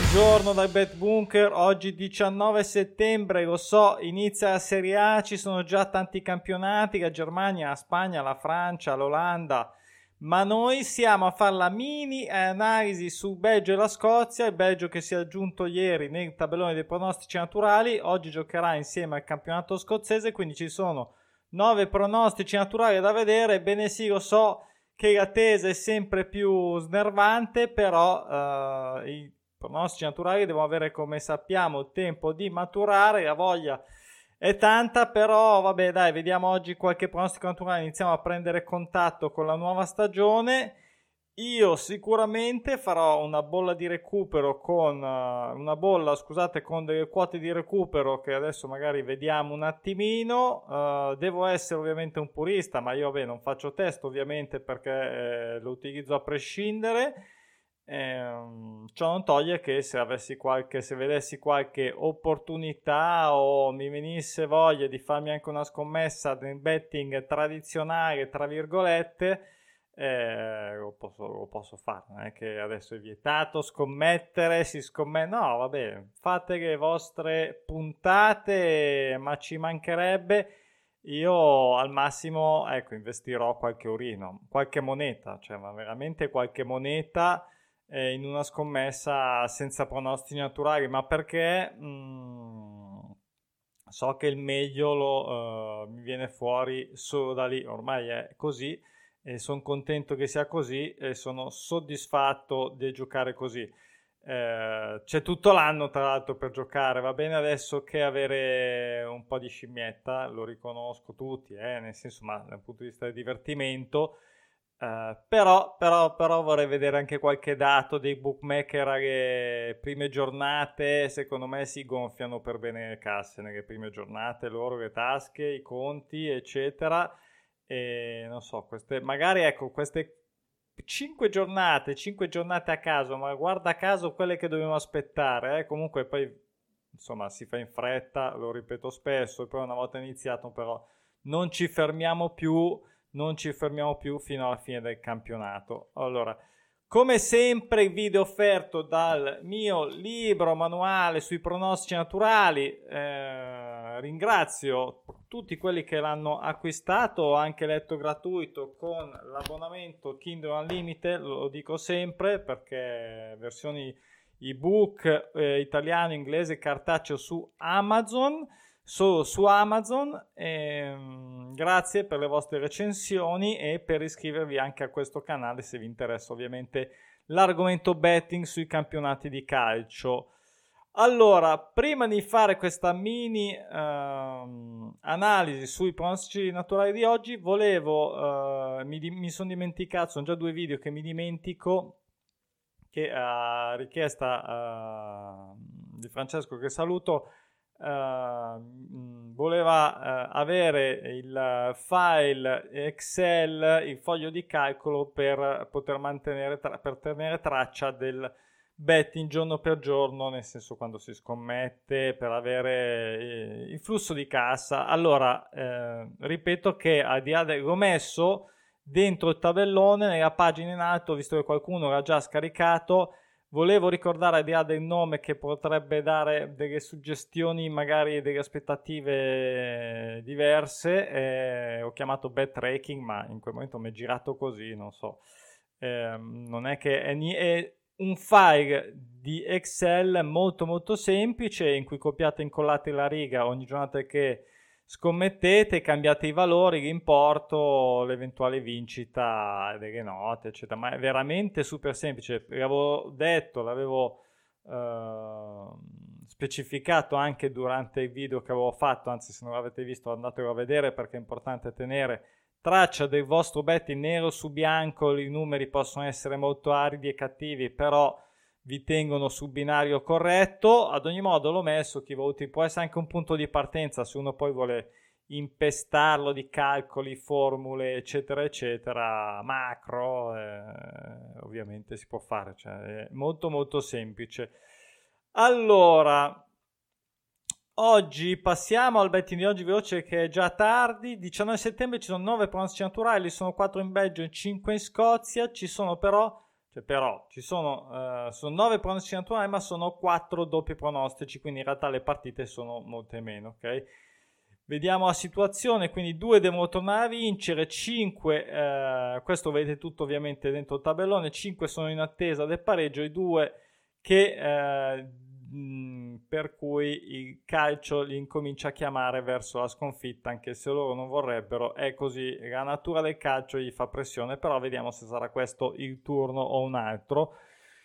buongiorno dal Bet Bunker. Oggi 19 settembre, lo so, inizia la Serie A, ci sono già tanti campionati, la Germania, la Spagna, la Francia, l'Olanda, ma noi siamo a fare la mini analisi sul Belgio e la Scozia, il Belgio che si è aggiunto ieri nel tabellone dei pronostici naturali, oggi giocherà insieme al campionato scozzese, quindi ci sono nove pronostici naturali da vedere, ebbene sì, lo so che la tesa è sempre più snervante, però i pronostici naturali devono avere, come sappiamo, tempo di maturare, la voglia è tanta, però vabbè, dai, vediamo oggi qualche pronostico naturale. Iniziamo a prendere contatto con la nuova stagione. Io sicuramente farò una bolla di recupero con uh, una bolla, scusate, con delle quote di recupero che adesso magari vediamo un attimino. Uh, devo essere ovviamente un purista, ma io vabbè, non faccio test ovviamente perché eh, lo utilizzo a prescindere. Ehm, ciò non toglie che se avessi qualche, se vedessi qualche opportunità o mi venisse voglia di farmi anche una scommessa nel betting tradizionale, tra virgolette, eh, lo, posso, lo posso fare. Non è che adesso è vietato scommettere, si scommette. No, vabbè, fate le vostre puntate, ma ci mancherebbe. Io al massimo, ecco, investirò qualche urino, qualche moneta, cioè ma veramente qualche moneta eh, in una scommessa senza pronostici naturali, ma perché mh, mm, so che il meglio lo, uh, mi viene fuori solo da lì, ormai è così e sono contento che sia così e sono soddisfatto di giocare così. Eh, c'è tutto l'anno tra l'altro per giocare, va bene adesso che avere un po' di scimmietta, lo riconosco tutti, eh, nel senso, ma dal punto di vista del divertimento, Uh, però, però, però, vorrei vedere anche qualche dato dei bookmaker alle prime giornate. Secondo me si gonfiano per bene le casse nelle prime giornate, loro le tasche, i conti, eccetera. E non so, queste, magari ecco, queste 5 giornate, 5 giornate a caso, ma guarda caso quelle che dobbiamo aspettare. Eh? Comunque poi, insomma, si fa in fretta, lo ripeto spesso, e poi una volta iniziato però non ci fermiamo più non ci fermiamo più fino alla fine del campionato. Allora, come sempre video offerto dal mio libro manuale sui pronostici naturali, eh, ringrazio tutti quelli che l'hanno acquistato, ho anche letto gratuito con l'abbonamento Kindle Unlimited, lo dico sempre perché versioni ebook eh, italiano, inglese, cartaceo su Amazon solo su Amazon. Ehm, grazie per le vostre recensioni e per iscrivervi anche a questo canale se vi interessa ovviamente l'argomento betting sui campionati di calcio. Allora, prima di fare questa mini uh, analisi sui pronostici naturali di oggi, volevo, uh, mi, mi sono dimenticato, sono già due video che mi dimentico, che a richiesta uh, di Francesco che saluto, Uh, voleva uh, avere il file Excel, il foglio di calcolo per poter mantenere tra- per tenere traccia del betting giorno per giorno, nel senso quando si scommette, per avere eh, il flusso di cassa. Allora, eh, ripeto che a di là del, messo dentro il tabellone nella pagina in alto, visto che qualcuno l'ha già scaricato Volevo ricordare al di là del nome che potrebbe dare delle suggestioni, magari delle aspettative diverse. Eh, ho chiamato bad tracking, ma in quel momento mi è girato così, non so. Eh, non è che è, è, un file di Excel molto molto semplice in cui copiate e incollate la riga ogni giornata che scommettete, cambiate i valori, l'importo, l'eventuale vincita delle note, eccetera. Ma è veramente super semplice. L'avevo detto, l'avevo eh, specificato anche durante il video che avevo fatto, anzi se non l'avete visto andatelo a vedere perché è importante tenere traccia del vostro betting nero su bianco, i numeri possono essere molto aridi e cattivi, però vi tengono sul binario corretto. Ad ogni modo l'ho messo, chi voti può essere anche un punto di partenza se uno poi vuole impestarlo di calcoli, formule, eccetera, eccetera, macro, eh, ovviamente si può fare, cioè è molto molto semplice. Allora, oggi passiamo al betting di oggi veloce che è già tardi, 19 settembre ci sono 9 pronostici naturali, sono 4 in Belgio e 5 in Scozia, ci sono però cioè, però ci sono, uh, sono 9 pronostici naturali, ma sono 4 doppi pronostici, quindi in realtà le partite sono molte meno, ok? Vediamo la situazione, quindi 2 devono tornare a vincere, 5, eh, questo vedete tutto ovviamente dentro il tabellone, 5 sono in attesa del pareggio, i 2 che eh, per cui il calcio li incomincia a chiamare verso la sconfitta, anche se loro non vorrebbero, è così, la natura del calcio gli fa pressione, però vediamo se sarà questo il turno o un altro.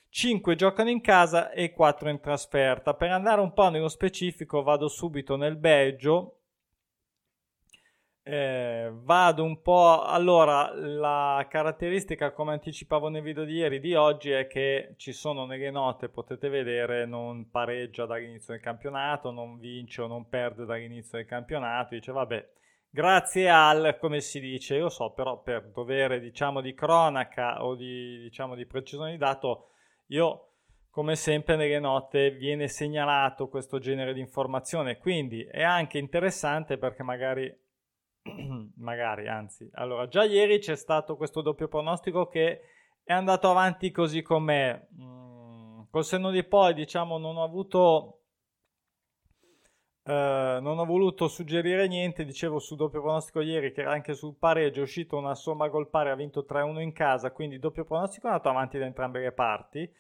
5 giocano in casa e 4 in trasferta. Per andare un po' nello specifico vado subito nel Belgio eh, vado un po'. Allora, la caratteristica, come anticipavo nel video di ieri, di oggi è che ci sono nelle note, potete vedere, non pareggia dall'inizio del campionato, non vince o non perde dall'inizio del campionato. Dice, vabbè, grazie al, come si dice, io so, però per dovere, diciamo, di cronaca o di, diciamo, di precisione di dato, io come sempre nelle note viene segnalato questo genere di informazione quindi è anche interessante perché magari magari, anzi. Allora, già ieri c'è stato questo doppio pronostico che è andato avanti così com'è. Mm, col senno di poi, diciamo, non ho avuto... Uh, non ho voluto suggerire niente, dicevo sul doppio pronostico ieri che era anche sul pareggio, è uscito una somma gol pari, ha vinto 3-1 in casa, quindi doppio pronostico è andato avanti da entrambe le parti.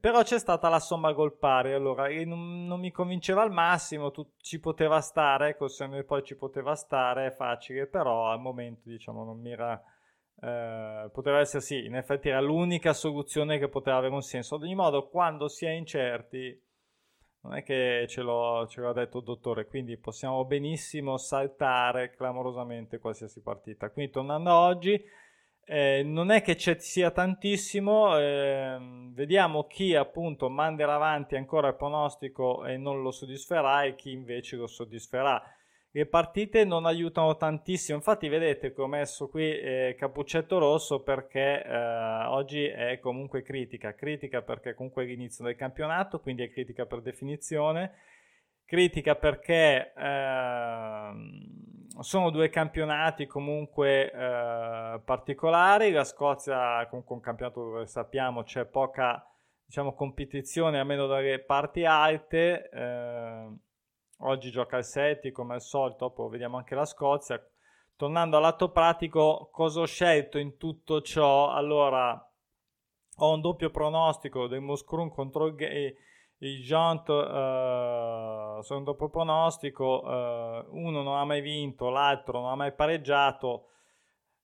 Però c'è stata la somma gol pari, allora non, non, mi convinceva al massimo, tu, ci poteva stare, col senno poi ci poteva stare, è facile, però al momento diciamo non mi era... Eh, poteva essere sì, in effetti era l'unica soluzione che poteva avere un senso. Ad ogni modo, quando si è incerti, non è che ce, ce l'ha detto il dottore, quindi possiamo benissimo saltare clamorosamente qualsiasi partita. Quindi tornando oggi, eh, non è che ci sia tantissimo, eh, vediamo chi appunto manderà avanti ancora il pronostico e non lo soddisferà e chi invece lo soddisferà. Le partite non aiutano tantissimo, infatti vedete che ho messo qui eh, Cappuccetto Rosso perché eh, oggi è comunque critica, critica perché comunque è l'inizio del campionato, quindi è critica per definizione. Critica perché eh, sono due campionati comunque eh, particolari, la Scozia comunque un campionato dove sappiamo c'è poca diciamo, competizione almeno dalle parti alte, eh, oggi gioca il Celtic come al solito, poi vediamo anche la Scozia. Tornando al lato pratico, cosa ho scelto in tutto ciò? Allora, ho un doppio pronostico del Muscrum contro il, i Jant uh, sono dopo pronostico, uh, uno non ha mai vinto, l'altro non ha mai pareggiato.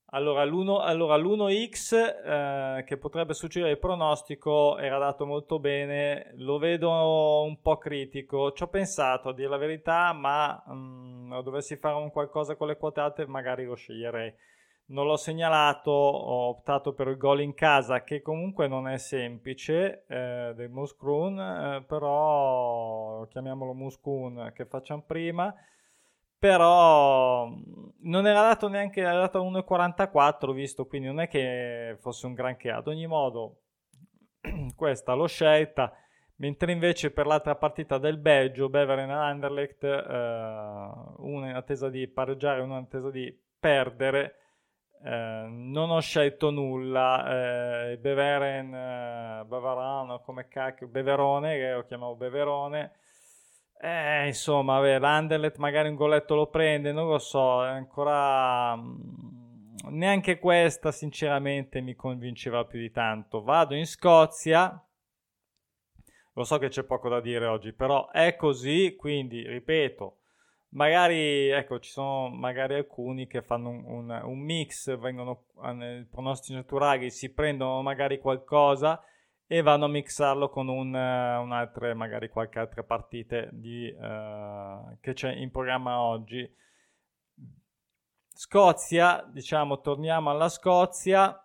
Allora, l'1, allora, l'1x uh, che potrebbe succedere il pronostico era dato molto bene, lo vedo un po' critico. Ci ho pensato a dire la verità, ma um, dovessi fare un qualcosa con le quote alte, magari lo sceglierei non l'ho segnalato, ho optato per il gol in casa che comunque non è semplice eh, del Muscroon, eh, però chiamiamolo Muscoon che facciamo prima, però non era dato neanche, era dato 1,44 visto, quindi non è che fosse un granché, ad ogni modo questa l'ho scelta. Mentre invece per l'altra partita del Belgio, Beveren e Anderlecht, eh, una in attesa di pareggiare una in attesa di perdere, eh, non ho scelto nulla. Eh, Beveren, eh, Bavarano, come cacchio, Beverone, che lo chiamavo Beverone. Eh, insomma, vabbè, l'Anderlet magari un golletto lo prende, non lo so, ancora mm, neanche questa sinceramente mi convinceva più di tanto. Vado in Scozia, lo so che c'è poco da dire oggi, però è così, quindi ripeto, magari ecco ci sono magari alcuni che fanno un, un, un mix vengono nei pronostici naturali si prendono magari qualcosa e vanno a mixarlo con un, uh, un'altra magari qualche altra partita di, uh, che c'è in programma oggi Scozia diciamo torniamo alla Scozia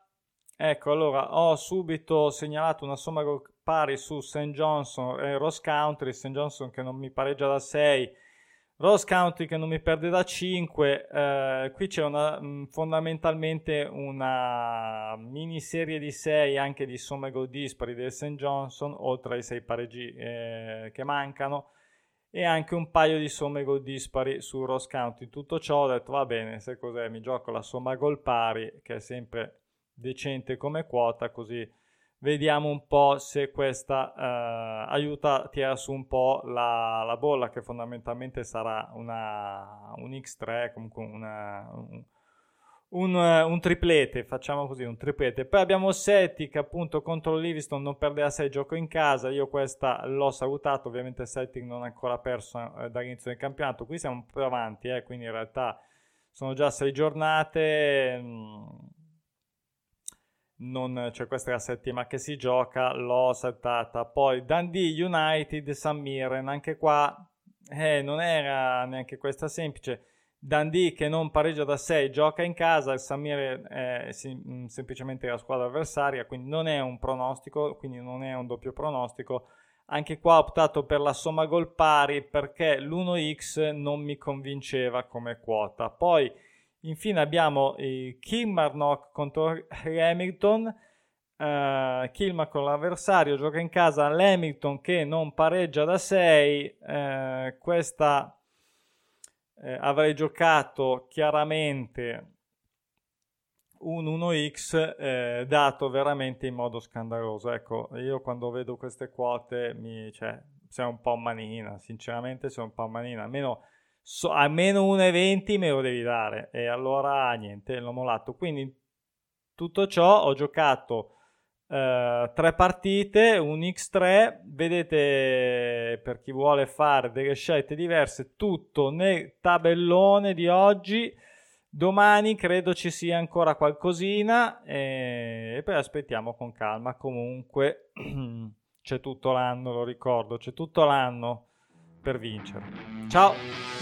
ecco allora ho subito segnalato una somma pari su St. Johnson e Ross Country St. Johnson che non mi pareggia da 6 Rose Country che non mi perde da 5, eh, qui c'è una, mm, fondamentalmente una miniserie di 6 anche di somme gol dispari del St. Johnson, oltre ai 6 pareggi eh, che mancano, e anche un paio di somme gol dispari su Rose Country. Tutto ciò ho detto va bene, se cos'è mi gioco la somma gol pari, che è sempre decente come quota, così vediamo un po' se questa uh, aiuta a tirare su un po' la, la, bolla che fondamentalmente sarà una, un X3 comunque una, un, un, un, triplete facciamo così un triplete. Poi abbiamo Setti che appunto contro Livingston non perdeva 6 gioco in casa. Io questa l'ho salutato ovviamente Setti non ha ancora perso eh, dall'inizio del campionato. Qui siamo po' avanti eh, quindi in realtà sono già 6 giornate mh, mm, non, cioè questa è la settima che si gioca, l'ho saltata. Poi Dundee United, San Mirren, anche qua eh, non era neanche questa semplice. Dundee che non pareggia da 6 gioca in casa, il San Mirren è sim- mm, semplicemente la squadra avversaria, quindi non è un pronostico, quindi non è un doppio pronostico. Anche qua ho optato per la somma gol pari perché l'1x non mi convinceva come quota. Poi Infine abbiamo eh, Kilmarnock contro Hamilton. Uh, Kilmarnock con l'avversario gioca in casa l'Hamilton che non pareggia da 6. Uh, eh, questa uh, avrei giocato chiaramente un 1x dato veramente in modo scandaloso. Ecco, io quando vedo queste quote mi cioè, sei un po' manina, sinceramente sei un po' manina. Almeno so, almeno 1,20 me lo devi dare e allora niente, l'ho mollato. Quindi tutto ciò ho giocato eh, tre partite, un X3, vedete per chi vuole fare delle scelte diverse, tutto nel tabellone di oggi. Domani credo ci sia ancora qualcosina e poi aspettiamo con calma. Comunque c'è tutto l'anno, lo ricordo, c'è tutto l'anno per vincere. Ciao!